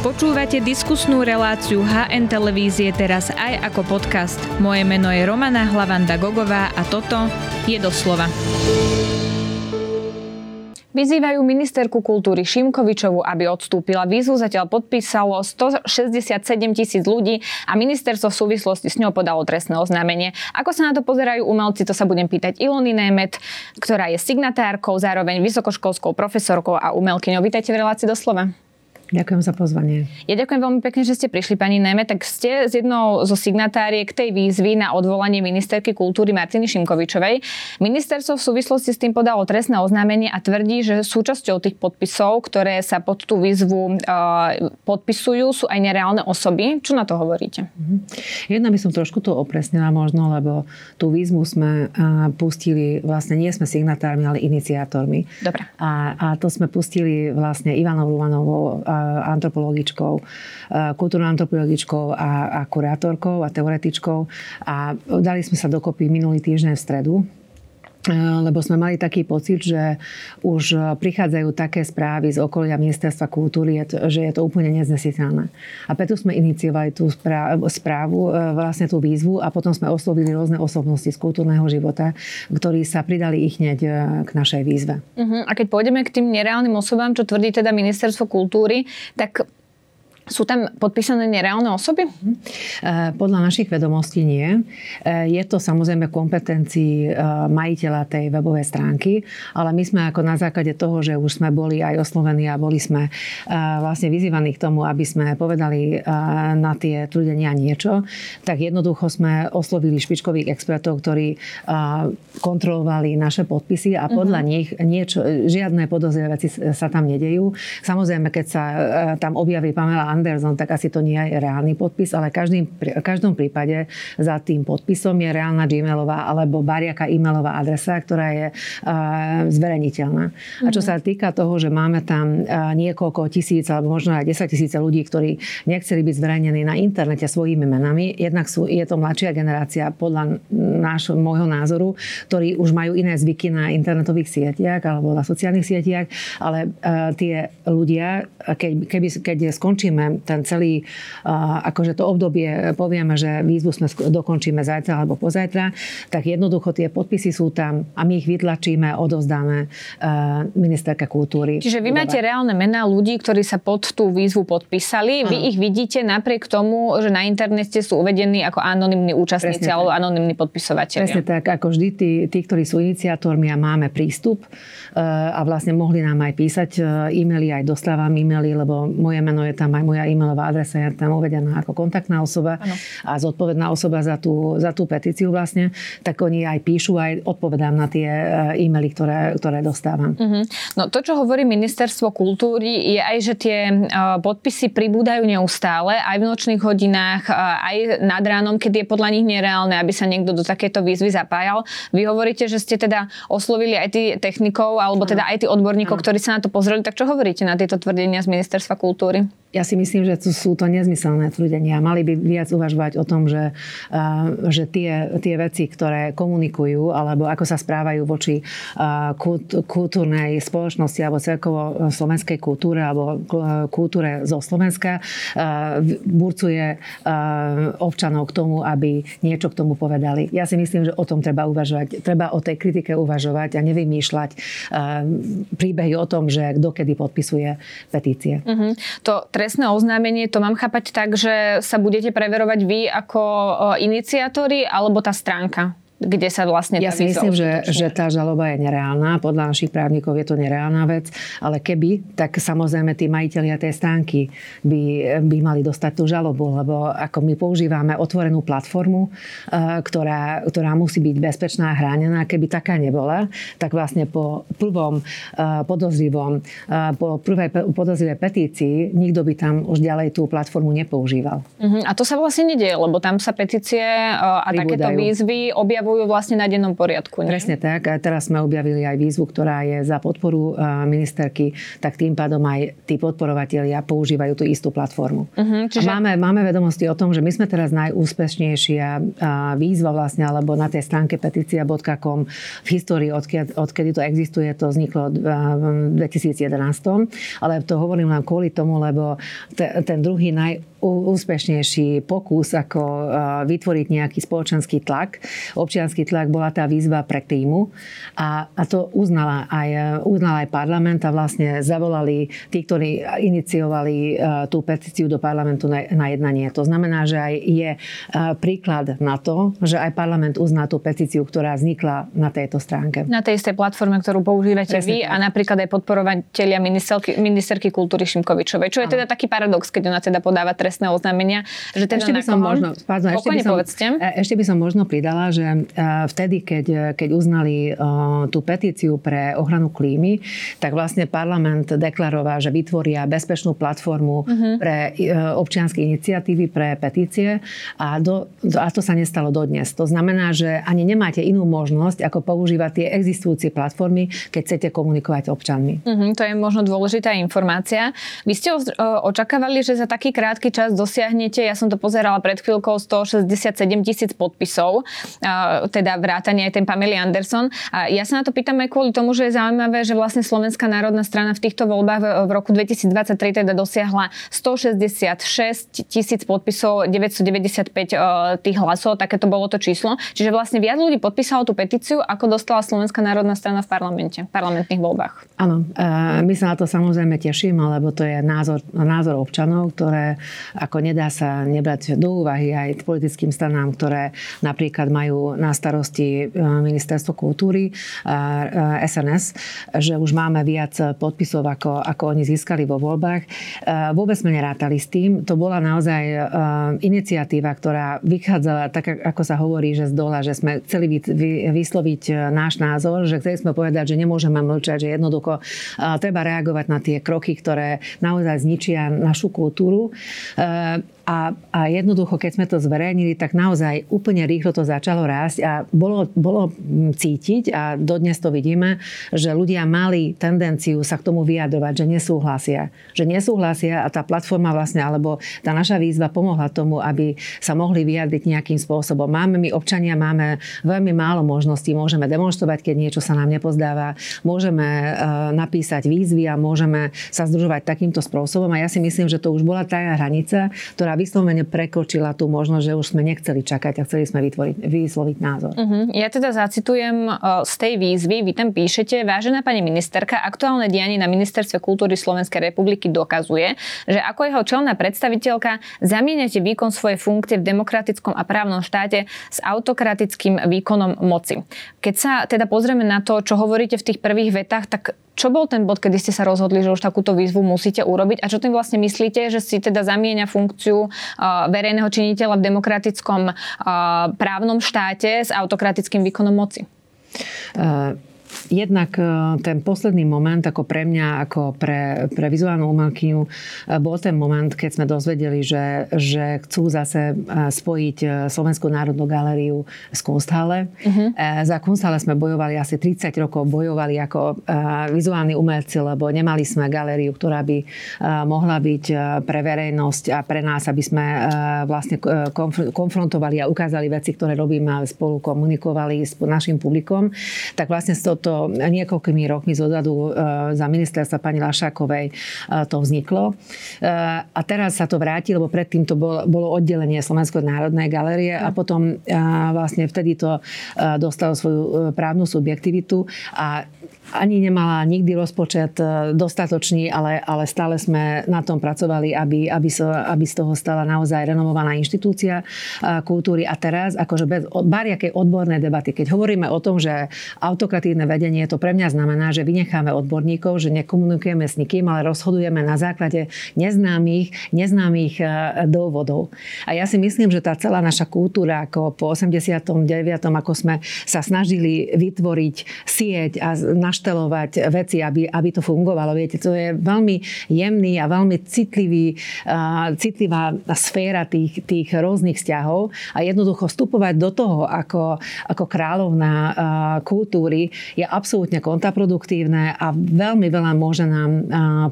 Počúvate diskusnú reláciu HN Televízie teraz aj ako podcast. Moje meno je Romana Hlavanda Gogová a toto je doslova. Vyzývajú ministerku kultúry Šimkovičovu, aby odstúpila. Výzvu zatiaľ podpísalo 167 tisíc ľudí a ministerstvo v súvislosti s ňou podalo trestné oznámenie. Ako sa na to pozerajú umelci, to sa budem pýtať Ilony Nemet, ktorá je signatárkou, zároveň vysokoškolskou profesorkou a umelkyňou. Vítajte v relácii doslova. Ďakujem za pozvanie. Ja ďakujem veľmi pekne, že ste prišli, pani Neme. Tak ste z jednou zo signatáriek tej výzvy na odvolanie ministerky kultúry Martiny Šimkovičovej. Ministerstvo v súvislosti s tým podalo trestné oznámenie a tvrdí, že súčasťou tých podpisov, ktoré sa pod tú výzvu uh, podpisujú, sú aj nereálne osoby. Čo na to hovoríte? Mhm. Jedna by som trošku to opresnila možno, lebo tú výzvu sme uh, pustili, vlastne nie sme signatármi, ale iniciátormi. Dobre. A, a to sme pustili vlastne Ivanou Rumanovou uh, antropologičkou, eh, kultúrnou antropologičkou a, a kurátorkou a teoretičkou. A dali sme sa dokopy minulý týždeň v stredu lebo sme mali taký pocit, že už prichádzajú také správy z okolia ministerstva kultúry, že je to úplne neznesiteľné. A preto sme iniciovali tú správu, eh, vlastne tú výzvu a potom sme oslovili rôzne osobnosti z kultúrneho života, ktorí sa pridali ich hneď k našej výzve. Uh-huh. A keď pôjdeme k tým nereálnym osobám, čo tvrdí teda ministerstvo kultúry, tak sú tam podpísané nereálne osoby? Mhm. Eh, podľa našich vedomostí nie. Eh, je to samozrejme kompetencii eh, majiteľa tej webovej stránky, ale my sme ako na základe toho, že už sme boli aj oslovení a boli sme vlastne vyzývaní k tomu, aby sme povedali na tie tvrdenia niečo, tak jednoducho sme oslovili špičkových expertov, ktorí kontrolovali naše podpisy a podľa uh-huh. nich niečo, žiadne podozrivé veci sa tam nedejú. Samozrejme, keď sa tam objaví Pamela Anderson, tak asi to nie je reálny podpis, ale každým, v každom prípade za tým podpisom je reálna Gmailová alebo bariaká e-mailová adresa, ktorá je uh, zverejniteľná. A čo mhm. sa týka toho, že máme tam uh, niekoľko tisíc alebo možno aj 10 tisíce ľudí, ktorí nechceli byť zverejnení na internete svojimi menami, jednak sú, je to mladšia generácia podľa nášho, môjho názoru, ktorí už majú iné zvyky na internetových sieťach alebo na sociálnych sieťach, ale uh, tie ľudia, keď, keby, keď skončíme ten celý, akože to obdobie, povieme, že výzvu sme dokončíme zajtra alebo pozajtra, tak jednoducho tie podpisy sú tam a my ich vytlačíme, odozdáme ministerke kultúry. Čiže vy máte reálne mená ľudí, ktorí sa pod tú výzvu podpísali. Vy ich vidíte napriek tomu, že na internete sú uvedení ako anonimní účastníci Presne alebo anonimní podpisovateľia. Presne tak, ako vždy tí, tí, ktorí sú iniciátormi a máme prístup a vlastne mohli nám aj písať e-maily, aj dostávam e-maily, lebo moje meno je tam aj moja e-mailová adresa je tam uvedená ako kontaktná osoba ano. a zodpovedná osoba za tú, za tú petíciu vlastne, tak oni aj píšu, aj odpovedám na tie eh, e-maily, ktoré, ktoré dostávam. Uh-huh. No to, čo hovorí ministerstvo kultúry, je aj, že tie uh, podpisy pribúdajú neustále, aj v nočných hodinách, uh, aj nad ránom, keď je podľa nich nereálne, aby sa niekto do takéto výzvy zapájal. Vy hovoríte, že ste teda oslovili aj tých technikov, alebo teda aj tých odborníkov, ano. ktorí sa na to pozreli. Tak čo hovoríte na tieto tvrdenia z ministerstva kultúry? Ja si myslím, že to sú to nezmyselné tvrdenia. Mali by viac uvažovať o tom, že, že tie, tie veci, ktoré komunikujú, alebo ako sa správajú voči kultúrnej spoločnosti alebo celkovo slovenskej kultúre alebo kultúre zo Slovenska, burcuje občanov k tomu, aby niečo k tomu povedali. Ja si myslím, že o tom treba uvažovať. Treba o tej kritike uvažovať a nevymýšľať príbehy o tom, že kto kedy podpisuje petície. Mm-hmm. To trestné oznámenie, to mám chápať tak, že sa budete preverovať vy ako iniciátori alebo tá stránka? Kde sa vlastne... Ja si myslím, že, že tá žaloba je nereálna. Podľa našich právnikov je to nereálna vec. Ale keby, tak samozrejme tí majiteľia tej stánky by, by mali dostať tú žalobu, lebo ako my používame otvorenú platformu, eh, ktorá, ktorá musí byť bezpečná a chránená. Keby taká nebola, tak vlastne po prvom eh, podozrivom, eh, po prvej podozrivej petícii nikto by tam už ďalej tú platformu nepoužíval. Uh-huh. A to sa vlastne nedieje, lebo tam sa petície a Pribúdajú. takéto výzvy objavujú objavujú vlastne na dennom poriadku. Nie? Presne tak. A teraz sme objavili aj výzvu, ktorá je za podporu ministerky, tak tým pádom aj tí podporovatelia používajú tú istú platformu. Uh-huh, čiže... a máme, máme vedomosti o tom, že my sme teraz najúspešnejšia výzva vlastne, alebo na tej stránke petícia.com v histórii, odkedy, odkedy to existuje, to vzniklo v 2011. Ale to hovorím len kvôli tomu, lebo ten druhý naj úspešnejší pokus, ako vytvoriť nejaký spoločenský tlak. Občianský tlak bola tá výzva pre klímu a, a to uznala aj, uznala aj parlament a vlastne zavolali tí, ktorí iniciovali tú petíciu do parlamentu na, na jednanie. To znamená, že aj je príklad na to, že aj parlament uzná tú petíciu, ktorá vznikla na tejto stránke. Na tej istej platforme, ktorú používate Presne vy tak. a napríklad aj podporovateľia ministerky, ministerky kultúry Šimkovičovej. Čo je teda taký paradox, keď ona teda podáva trest trestné oznámenia. Že teda ešte by som možno, pardon, ešte by som, povedzte. E, ešte by som možno pridala, že e, vtedy, keď, keď uznali e, tú petíciu pre ochranu klímy, tak vlastne parlament deklaroval, že vytvoria bezpečnú platformu uh-huh. pre občianske iniciatívy, pre petície a, do, a to sa nestalo dodnes. To znamená, že ani nemáte inú možnosť, ako používať tie existujúce platformy, keď chcete komunikovať občanmi. Uh-huh, to je možno dôležitá informácia. Vy ste očakávali, že za taký krátky čas dosiahnete, ja som to pozerala pred chvíľkou, 167 tisíc podpisov, teda vrátanie aj ten Pamela Anderson. Ja sa na to pýtam aj kvôli tomu, že je zaujímavé, že vlastne Slovenská národná strana v týchto voľbách v roku 2023 teda dosiahla 166 tisíc podpisov, 995 tých hlasov, také to bolo to číslo. Čiže vlastne viac ľudí podpísalo tú petíciu, ako dostala Slovenská národná strana v parlamente, v parlamentných voľbách. Áno, my sa na to samozrejme teším, lebo to je názor, názor občanov, ktoré ako nedá sa nebrať do úvahy aj politickým stranám, ktoré napríklad majú na starosti e, Ministerstvo kultúry, SNS, že už máme viac podpisov, ako, ako oni získali vo voľbách. E, vôbec sme nerátali s tým. To bola naozaj e, iniciatíva, ktorá vychádzala, tak ako sa hovorí, že z dola, že sme chceli vysloviť náš názor, že chceli sme povedať, že nemôžeme mlčať, že jednoducho treba reagovať na tie kroky, ktoré naozaj zničia našu kultúru. Uh, A, a jednoducho, keď sme to zverejnili, tak naozaj úplne rýchlo to začalo rásť a bolo, bolo cítiť a dodnes to vidíme, že ľudia mali tendenciu sa k tomu vyjadrovať, že nesúhlasia. Že nesúhlasia a tá platforma vlastne, alebo tá naša výzva pomohla tomu, aby sa mohli vyjadriť nejakým spôsobom. Máme my občania, máme veľmi málo možností, môžeme demonstrovať, keď niečo sa nám nepozdáva, môžeme uh, napísať výzvy a môžeme sa združovať takýmto spôsobom a ja si myslím, že to už bola tá hranica, ktorá vyslovene prekočila tú možnosť, že už sme nechceli čakať a chceli sme vytvoriť, vysloviť názor. Uh-huh. Ja teda zacitujem z tej výzvy, vy tam píšete, vážená pani ministerka, aktuálne dianie na Ministerstve kultúry Slovenskej republiky dokazuje, že ako jeho čelná predstaviteľka zamieňate výkon svojej funkcie v demokratickom a právnom štáte s autokratickým výkonom moci. Keď sa teda pozrieme na to, čo hovoríte v tých prvých vetách, tak čo bol ten bod, kedy ste sa rozhodli, že už takúto výzvu musíte urobiť a čo tým vlastne myslíte, že si teda zamieňa funkciu verejného činiteľa v demokratickom právnom štáte s autokratickým výkonom moci? Uh Jednak e, ten posledný moment, ako pre mňa, ako pre, pre vizuálnu umelkyňu, e, bol ten moment, keď sme dozvedeli, že, že chcú zase e, spojiť Slovenskú národnú galériu s Kunsthalle. Uh-huh. Za Kunsthalle sme bojovali asi 30 rokov, bojovali ako vizuálni umelci, lebo nemali sme galériu, ktorá by mohla byť pre verejnosť a pre nás, aby sme vlastne konfrontovali a ukázali veci, ktoré robíme a spolu komunikovali s našim publikom. Tak vlastne z toho to niekoľkými rokmi zozadu e, za ministerstva pani Lašákovej e, to vzniklo. E, a teraz sa to vráti, lebo predtým to bolo, bolo oddelenie Slovenskej národnej galerie a potom vlastne vtedy to dostalo svoju právnu subjektivitu a ani nemala nikdy rozpočet dostatočný, ale, ale stále sme na tom pracovali, aby, aby, so, aby z toho stala naozaj renomovaná inštitúcia kultúry. A teraz, akože bez bariakej odbornej debaty, keď hovoríme o tom, že autokratívne vedenie, to pre mňa znamená, že vynecháme odborníkov, že nekomunikujeme s nikým, ale rozhodujeme na základe neznámych, neznámych e, dôvodov. A ja si myslím, že tá celá naša kultúra, ako po 89. ako sme sa snažili vytvoriť sieť a naš, naštelovať veci, aby, aby to fungovalo. Viete, to je veľmi jemný a veľmi citlivý, uh, citlivá sféra tých, tých rôznych vzťahov a jednoducho vstupovať do toho ako, ako kráľovná uh, kultúry je absolútne kontraproduktívne a veľmi veľa môže nám uh,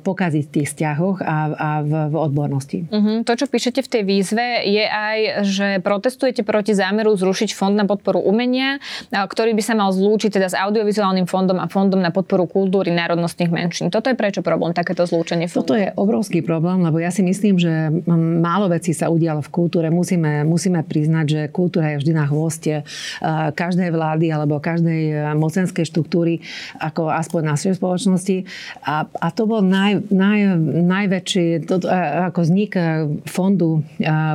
pokaziť v tých vzťahoch a, a v, v odbornosti. Uh-huh. To, čo píšete v tej výzve, je aj, že protestujete proti zámeru zrušiť fond na podporu umenia, ktorý by sa mal zlúčiť teda s audiovizuálnym fondom a fondom na podporu kultúry národnostných menšín. Toto je prečo problém, takéto zlúčenie fondov? Toto je obrovský problém, lebo ja si myslím, že málo vecí sa udialo v kultúre. Musíme, musíme priznať, že kultúra je vždy na chvoste každej vlády alebo každej mocenskej štruktúry, ako aspoň našej spoločnosti. A, a to bol naj, naj, najväčší to, ako vznik fondu,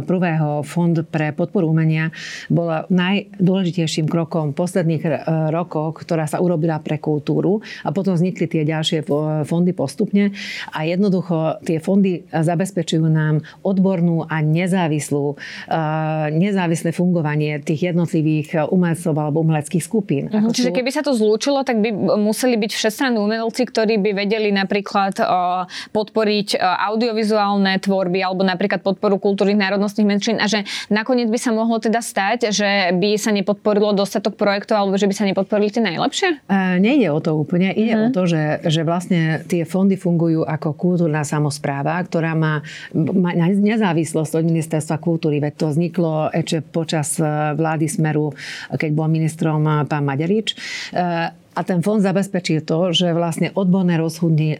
prvého fond pre podporu umenia, bola najdôležitejším krokom posledných rokov, ktorá sa urobila pre kultúru a potom vznikli tie ďalšie fondy postupne a jednoducho tie fondy zabezpečujú nám odbornú a nezávislú, nezávislé fungovanie tých jednotlivých umelcov alebo umeleckých skupín. Uh-huh. Čiže keby sa to zlúčilo, tak by museli byť všestranní umelci, ktorí by vedeli napríklad podporiť audiovizuálne tvorby alebo napríklad podporu kultúrnych národnostných menšín a že nakoniec by sa mohlo teda stať, že by sa nepodporilo dostatok projektov alebo že by sa nepodporili tie najlepšie? E, nejde o to úplne. Ide uh-huh. o to, že, že vlastne tie fondy fungujú ako kultúrna samozpráva, ktorá má, má nezávislosť od ministerstva kultúry. Veď to vzniklo ešte počas vlády Smeru, keď bol ministrom pán Maďarič. E, a ten fond zabezpečí to, že vlastne odborné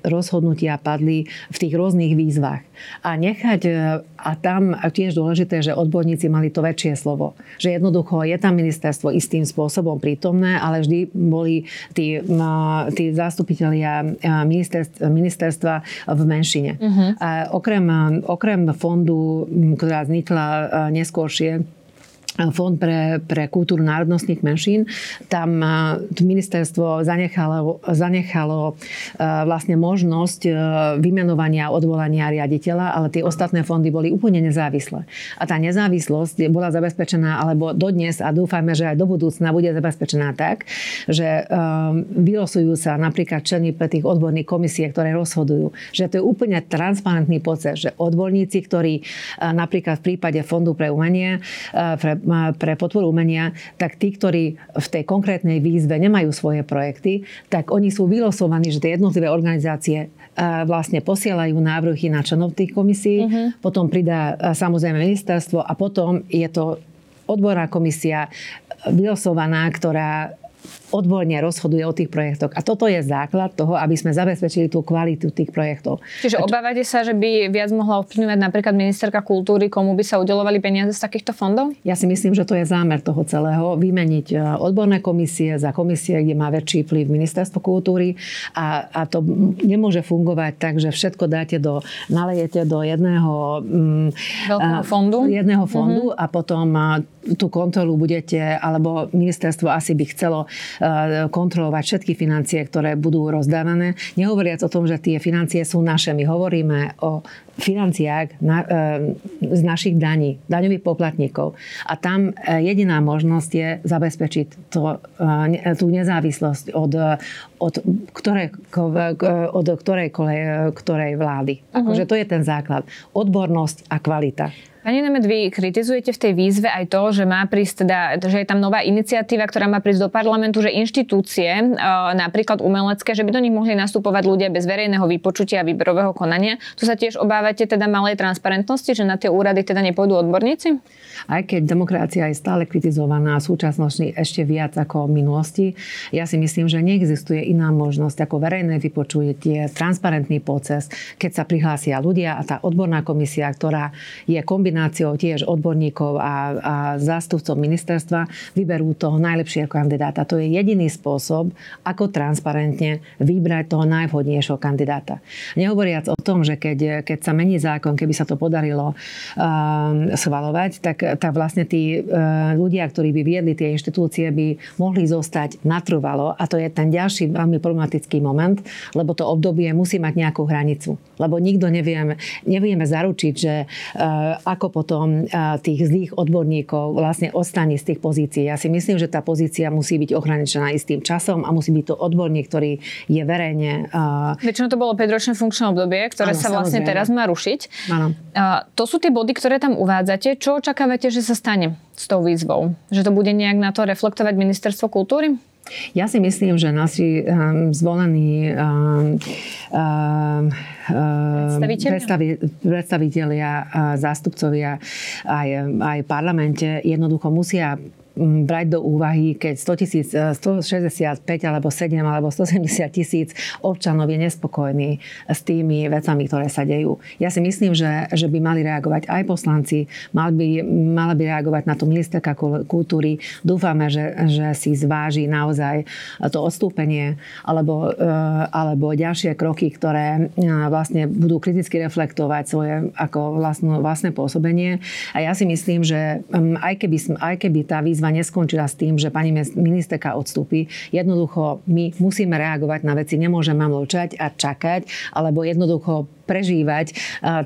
rozhodnutia padli v tých rôznych výzvach. A nechať, e, a tam tiež dôležité, že odborníci mali to väčšie slovo. Že jednoducho je tam ministerstvo istým spôsobom prítomné, ale vždy boli tí, tí zástupitelia ministerstva, ministerstva v menšine. Uh-huh. A okrem, okrem fondu, ktorá vznikla neskôršie, Fond pre, pre kultúru národnostných menšín. Tam ministerstvo zanechalo, zanechalo vlastne možnosť vymenovania a odvolania riaditeľa, ale tie ostatné fondy boli úplne nezávislé. A tá nezávislosť bola zabezpečená, alebo dodnes, a dúfajme, že aj do budúcna bude zabezpečená tak, že vylosujú sa napríklad členy pre tých odborných komisie, ktoré rozhodujú. Že to je úplne transparentný proces, že odborníci, ktorí napríklad v prípade Fondu pre umenie, pre pre podporu umenia, tak tí, ktorí v tej konkrétnej výzve nemajú svoje projekty, tak oni sú vylosovaní, že tie jednotlivé organizácie vlastne posielajú návrhy na členov tých komisí, uh-huh. potom pridá samozrejme ministerstvo a potom je to odborná komisia vylosovaná, ktorá odborne rozhoduje o tých projektoch. A toto je základ toho, aby sme zabezpečili tú kvalitu tých projektov. Čiže čo... obávate sa, že by viac mohla ovplyvňovať napríklad ministerka kultúry, komu by sa udelovali peniaze z takýchto fondov? Ja si myslím, že to je zámer toho celého. Vymeniť e, odborné komisie za komisie, kde má väčší vplyv ministerstvo kultúry a, a to nemôže fungovať tak, že všetko dáte do, nalejete do jedného mm, Veľkého fondu, jedného fondu mm-hmm. a potom tú kontrolu budete, alebo ministerstvo asi by chcelo kontrolovať všetky financie, ktoré budú rozdávané. Nehovoriac o tom, že tie financie sú naše. My hovoríme o financiách na, eh, z našich daní, daňových poplatníkov. A tam eh, jediná možnosť je zabezpečiť to, tú nezávislosť od, od, ktorej, od ktorej, ktorej vlády. Uh-huh. Akože to je ten základ. Odbornosť a kvalita. Pani Nemed, vy kritizujete v tej výzve aj to, že má prísť teda, že je tam nová iniciatíva, ktorá má prísť do parlamentu, že inštitúcie, e, napríklad umelecké, že by do nich mohli nastupovať ľudia bez verejného vypočutia a výberového konania. Tu sa tiež obávate teda malej transparentnosti, že na tie úrady teda nepôjdu odborníci? Aj keď demokracia je stále kritizovaná v súčasnosti ešte viac ako v minulosti, ja si myslím, že neexistuje iná možnosť ako verejné vypočutie, transparentný proces, keď sa prihlásia ľudia a tá odborná komisia, ktorá je kombinácia kombináciou tiež odborníkov a, a zástupcov ministerstva vyberú toho najlepšieho kandidáta. To je jediný spôsob, ako transparentne vybrať toho najvhodnejšieho kandidáta. Nehovoriac o tom, že keď, keď sa mení zákon, keby sa to podarilo uh, schvalovať, tak, tak vlastne tí uh, ľudia, ktorí by viedli tie inštitúcie, by mohli zostať natrvalo a to je ten ďalší veľmi problematický moment, lebo to obdobie musí mať nejakú hranicu. Lebo nikto nevieme, nevieme zaručiť, že ako potom tých zlých odborníkov vlastne ostane z tých pozícií. Ja si myslím, že tá pozícia musí byť ohraničená istým časom a musí byť to odborník, ktorý je verejne... Väčšinou to bolo 5-ročné funkčné obdobie, ktoré ano, sa vlastne samozrejme. teraz má rušiť. Ano. To sú tie body, ktoré tam uvádzate. Čo očakávate, že sa stane s tou výzvou? Že to bude nejak na to reflektovať ministerstvo kultúry? Ja si myslím, že naši um, zvolení um, um, predstaviteľia, predstaviteľia zástupcovia aj, aj v parlamente jednoducho musia brať do úvahy, keď 100 tisíc, 165 e, alebo 7 alebo 170 tisíc občanov je nespokojní s tými vecami, ktoré sa dejú. Ja si myslím, že, že by mali reagovať aj poslanci, mal by, mala by reagovať na to ministerka kultúry. Dúfame, že, že si zváži naozaj to odstúpenie alebo, e, alebo ďalšie kroky, ktoré e, vlastne budú kriticky reflektovať svoje ako vlastnú, vlastné pôsobenie. A ja si myslím, že aj keby, aj keby tá výzva výzva neskončila s tým, že pani ministerka odstúpi. Jednoducho my musíme reagovať na veci, nemôžeme mlčať a čakať, alebo jednoducho prežívať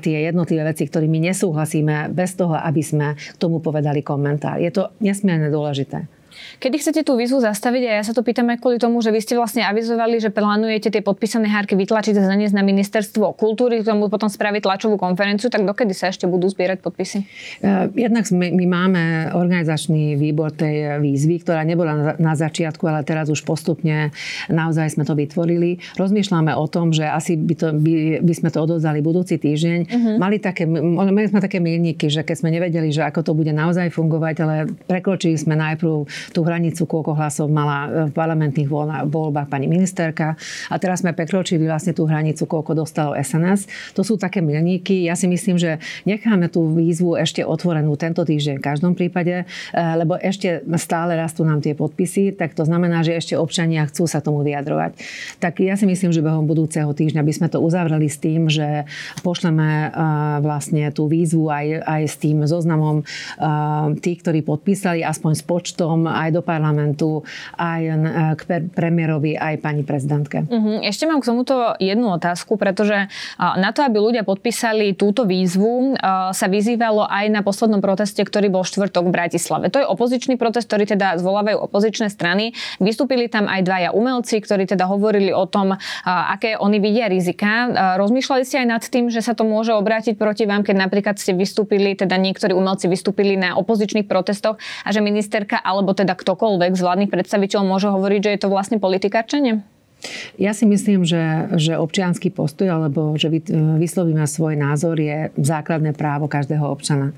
tie jednotlivé veci, ktorými nesúhlasíme, bez toho, aby sme k tomu povedali komentár. Je to nesmierne dôležité. Kedy chcete tú výzvu zastaviť? A ja sa to pýtam aj kvôli tomu, že vy ste vlastne avizovali, že plánujete tie podpísané hárky vytlačiť a zaniesť na ministerstvo kultúry, k tomu potom spraviť tlačovú konferenciu, tak dokedy sa ešte budú zbierať podpisy? E, jednak sme, my máme organizačný výbor tej výzvy, ktorá nebola na, začiatku, ale teraz už postupne naozaj sme to vytvorili. Rozmýšľame o tom, že asi by, to, by, by sme to odovzdali budúci týždeň. Uh-huh. Mali, také, mali sme také milníky, že keď sme nevedeli, že ako to bude naozaj fungovať, ale prekročili sme najprv tú hranicu, koľko hlasov mala e, v parlamentných voľbách pani ministerka. A teraz sme prekročili vlastne tú hranicu, koľko dostalo SNS. To sú také milníky. Ja si myslím, že necháme tú výzvu ešte otvorenú tento týždeň v každom prípade, e, lebo ešte stále rastú nám tie podpisy, tak to znamená, že ešte občania chcú sa tomu vyjadrovať. Tak ja si myslím, že behom budúceho týždňa by sme to uzavreli s tým, že pošleme e, vlastne tú výzvu aj, aj s tým zoznamom tých, ktorí podpísali, aspoň s počtom aj do parlamentu, aj k premiérovi, aj pani prezidentke. Uh-huh. Ešte mám k tomuto jednu otázku, pretože na to, aby ľudia podpísali túto výzvu, sa vyzývalo aj na poslednom proteste, ktorý bol štvrtok v Bratislave. To je opozičný protest, ktorý teda zvolávajú opozičné strany. Vystúpili tam aj dvaja umelci, ktorí teda hovorili o tom, aké oni vidia rizika. Rozmýšľali ste aj nad tým, že sa to môže obrátiť proti vám, keď napríklad ste vystúpili, teda niektorí umelci vystúpili na opozičných protestoch a že ministerka alebo teda ktokoľvek z vládnych predstaviteľov môže hovoriť, že je to vlastne politikačenie? Ja si myslím, že, že občianský postoj alebo že vyslovíme svoj názor je základné právo každého občana.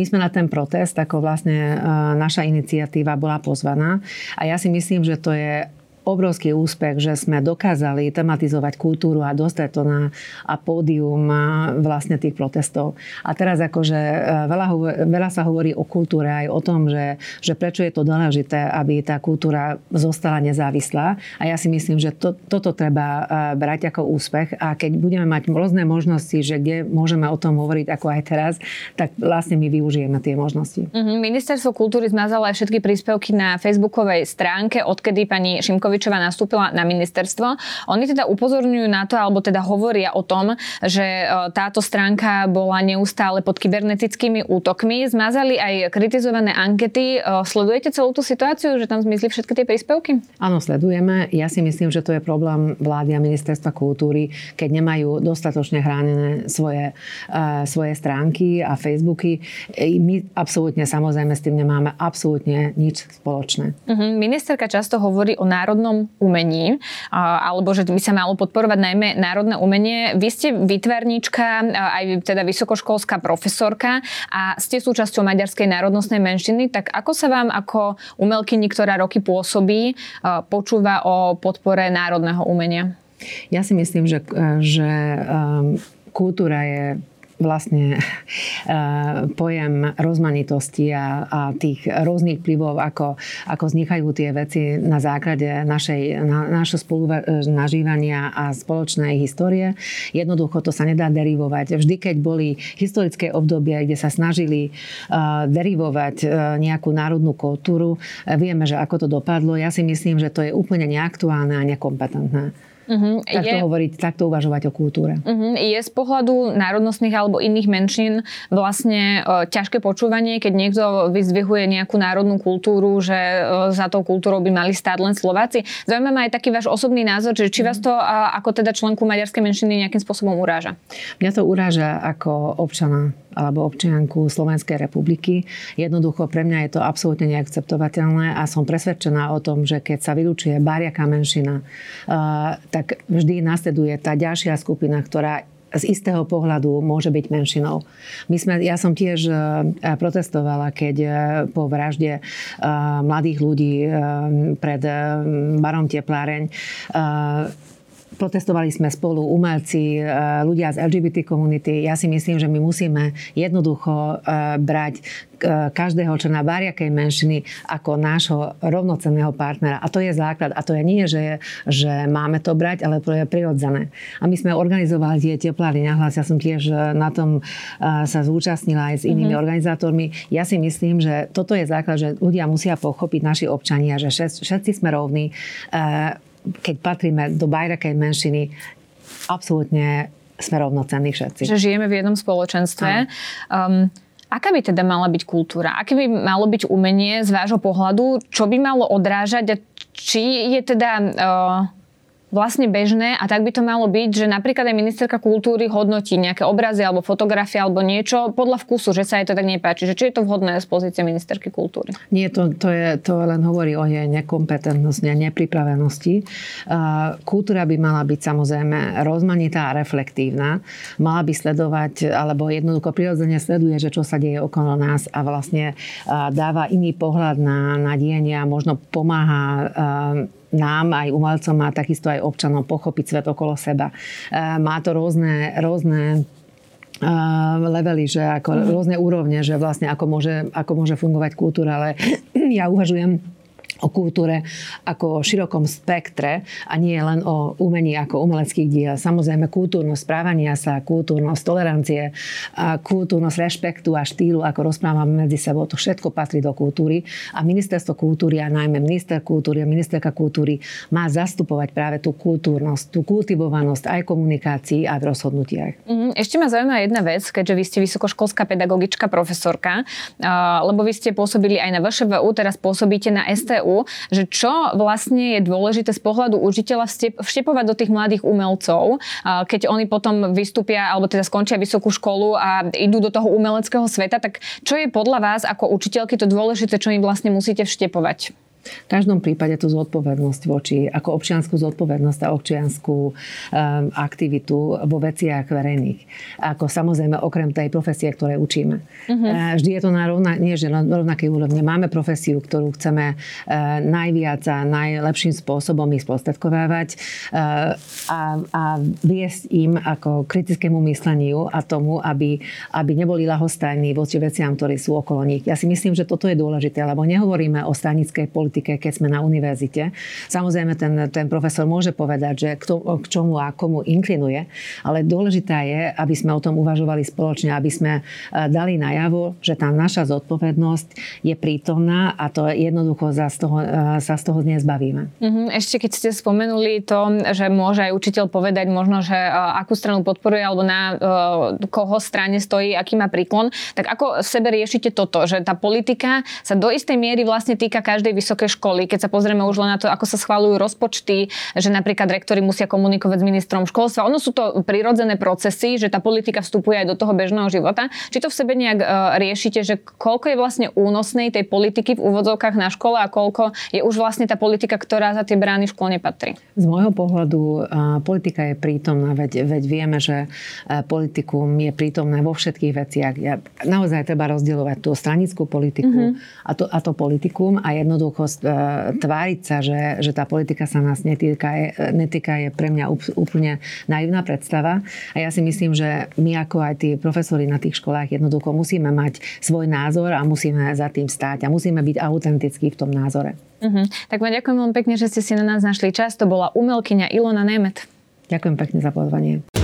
My sme na ten protest, ako vlastne e, naša iniciatíva bola pozvaná a ja si myslím, že to je obrovský úspech, že sme dokázali tematizovať kultúru a dostať to na a pódium vlastne tých protestov. A teraz akože e, veľa, veľa sa hovorí o kultúre aj o tom, že, že prečo je to dôležité, aby tá kultúra zostala nezávislá. A ja si myslím, že to, toto treba e, brať ako úspech a keď budeme mať rôzne možnosti, že kde môžeme o tom hovoriť ako aj teraz, tak vlastne my využijeme tie možnosti. Mm-hmm. Ministerstvo kultúry zmazalo aj všetky príspevky na facebookovej stránke, odkedy pani Šimkovi Matovičová nastúpila na ministerstvo. Oni teda upozorňujú na to, alebo teda hovoria o tom, že e, táto stránka bola neustále pod kybernetickými útokmi. Zmazali aj kritizované ankety. E, sledujete celú tú situáciu, že tam zmizli všetky tie príspevky? Áno, sledujeme. Ja si myslím, že to je problém vlády a ministerstva kultúry, keď nemajú dostatočne chránené svoje, uh, svoje stránky a Facebooky. My absolútne, samozrejme, s tým nemáme absolútne nič spoločné. Uh-huh. Ministerka často hovorí o národnom národnom umení, alebo že by sa malo podporovať najmä národné umenie. Vy ste vytvarníčka, aj teda vysokoškolská profesorka a ste súčasťou maďarskej národnostnej menšiny, tak ako sa vám ako umelkyni, ktorá roky pôsobí, počúva o podpore národného umenia? Ja si myslím, že, že um, kultúra je vlastne eh, pojem rozmanitosti a, a tých rôznych vplyvov, ako, ako vznikajú tie veci na základe našej, na, našho spolunažívania a spoločnej histórie. Jednoducho to sa nedá derivovať. Vždy, keď boli historické obdobia, kde sa snažili uh, derivovať nejakú národnú kultúru, vieme, že ako to dopadlo. Ja si myslím, že to je úplne neaktuálne a nekompetentné. Uh-huh. Takto je... hovoriť, takto uvažovať o kultúre. Uh-huh. Je z pohľadu národnostných alebo iných menšín vlastne uh, ťažké počúvanie, keď niekto vyzdvihuje nejakú národnú kultúru, že uh, za tou kultúrou by mali stáť len Slováci. Zaujíma ma aj taký váš osobný názor, že či vás to uh, ako teda členku maďarskej menšiny nejakým spôsobom uráža? Mňa to uráža ako občana alebo občianku Slovenskej republiky. Jednoducho pre mňa je to absolútne neakceptovateľné a som presvedčená o tom, že keď sa vylúčuje bariaká menšina, tak vždy nasleduje tá ďalšia skupina, ktorá z istého pohľadu môže byť menšinou. My sme, ja som tiež protestovala, keď po vražde mladých ľudí pred barom Tepláreň Protestovali sme spolu umelci, e, ľudia z LGBT komunity. Ja si myslím, že my musíme jednoducho e, brať e, každého člena bariakej menšiny ako nášho rovnocenného partnera. A to je základ. A to je nie, že, že máme to brať, ale to je prirodzené. A my sme organizovali tie teplárny nahlas. Ja som tiež na tom sa zúčastnila aj s inými mm-hmm. organizátormi. Ja si myslím, že toto je základ, že ľudia musia pochopiť naši občania, že všetci sme rovní keď patríme do bajrakej menšiny, absolútne sme rovnocenní všetci. Že žijeme v jednom spoločenstve. Um, aká by teda mala byť kultúra? Aké by malo byť umenie z vášho pohľadu? Čo by malo odrážať? A či je teda... Uh, vlastne bežné a tak by to malo byť, že napríklad aj ministerka kultúry hodnotí nejaké obrazy alebo fotografie alebo niečo podľa vkusu, že sa jej to tak nepáči. Že či je to vhodné z pozície ministerky kultúry? Nie, to, to, je, to len hovorí o jej nekompetentnosti a nepripravenosti. Kultúra by mala byť samozrejme rozmanitá a reflektívna. Mala by sledovať, alebo jednoducho prirodzene sleduje, že čo sa deje okolo nás a vlastne dáva iný pohľad na, na dienia, možno pomáha nám, aj umelcom a takisto aj občanom pochopiť svet okolo seba. E, má to rôzne, rôzne e, levely, že ako mm. rôzne úrovne, že vlastne ako môže, ako môže fungovať kultúra, ale ja uvažujem o kultúre ako o širokom spektre a nie len o umení ako umeleckých diel. Samozrejme kultúrnosť správania sa, kultúrnosť tolerancie, a kultúrnosť rešpektu a štýlu, ako rozprávame medzi sebou, to všetko patrí do kultúry a ministerstvo kultúry a najmä minister kultúry a ministerka kultúry má zastupovať práve tú kultúrnosť, tú kultivovanosť aj komunikácií a v rozhodnutiach. Mhm, ešte ma zaujíma jedna vec, keďže vy ste vysokoškolská pedagogička, profesorka, lebo vy ste pôsobili aj na VŠVU, teraz pôsobíte na STU že čo vlastne je dôležité z pohľadu učiteľa vštepovať do tých mladých umelcov, keď oni potom vystúpia alebo teda skončia vysokú školu a idú do toho umeleckého sveta, tak čo je podľa vás ako učiteľky to dôležité, čo im vlastne musíte vštepovať? V každom prípade tú zodpovednosť voči, ako občianskú zodpovednosť a občianskú um, aktivitu vo veciach verejných. Ako samozrejme okrem tej profesie, ktoré učíme. Uh-huh. Vždy je to na rovna, nie, že na rovnakej úrovni. Máme profesiu, ktorú chceme uh, najviac a najlepším spôsobom ich sprostredkovávať uh, a, a viesť im ako kritickému mysleniu a tomu, aby, aby neboli lahostajní voči veciam, ktoré sú okolo nich. Ja si myslím, že toto je dôležité, lebo nehovoríme o stranickej politike politike, keď sme na univerzite. Samozrejme, ten, ten profesor môže povedať, že k, to, k čomu a komu inklinuje, ale dôležité je, aby sme o tom uvažovali spoločne, aby sme e, dali najavo, že tá naša zodpovednosť je prítomná a to jednoducho za z toho, e, sa z toho dnes bavíme. Mhm, ešte keď ste spomenuli to, že môže aj učiteľ povedať možno, že e, akú stranu podporuje alebo na koho strane stojí, aký má príklon, tak ako sebe riešite toto, že tá politika sa do istej miery vlastne týka každej vysokej vysoké školy, keď sa pozrieme už len na to, ako sa schválujú rozpočty, že napríklad rektory musia komunikovať s ministrom školstva. Ono sú to prirodzené procesy, že tá politika vstupuje aj do toho bežného života. Či to v sebe nejak uh, riešite, že koľko je vlastne únosnej tej politiky v úvodzovkách na škole a koľko je už vlastne tá politika, ktorá za tie brány škôl nepatrí? Z môjho pohľadu uh, politika je prítomná, veď, veď vieme, že uh, politikum je prítomné vo všetkých veciach. Ja, naozaj treba rozdielovať tú stranickú politiku mm-hmm. a, to, a to politikum a jednoducho E, tváriť sa, že, že tá politika sa nás netýka, je, netýka, je pre mňa úplne naivná predstava. A ja si myslím, že my ako aj tí profesori na tých školách jednoducho musíme mať svoj názor a musíme za tým stáť a musíme byť autentickí v tom názore. Uh-huh. Tak vám ďakujem veľmi pekne, že ste si na nás našli čas. To bola umelkyňa Ilona Nemet. Ďakujem pekne za pozvanie.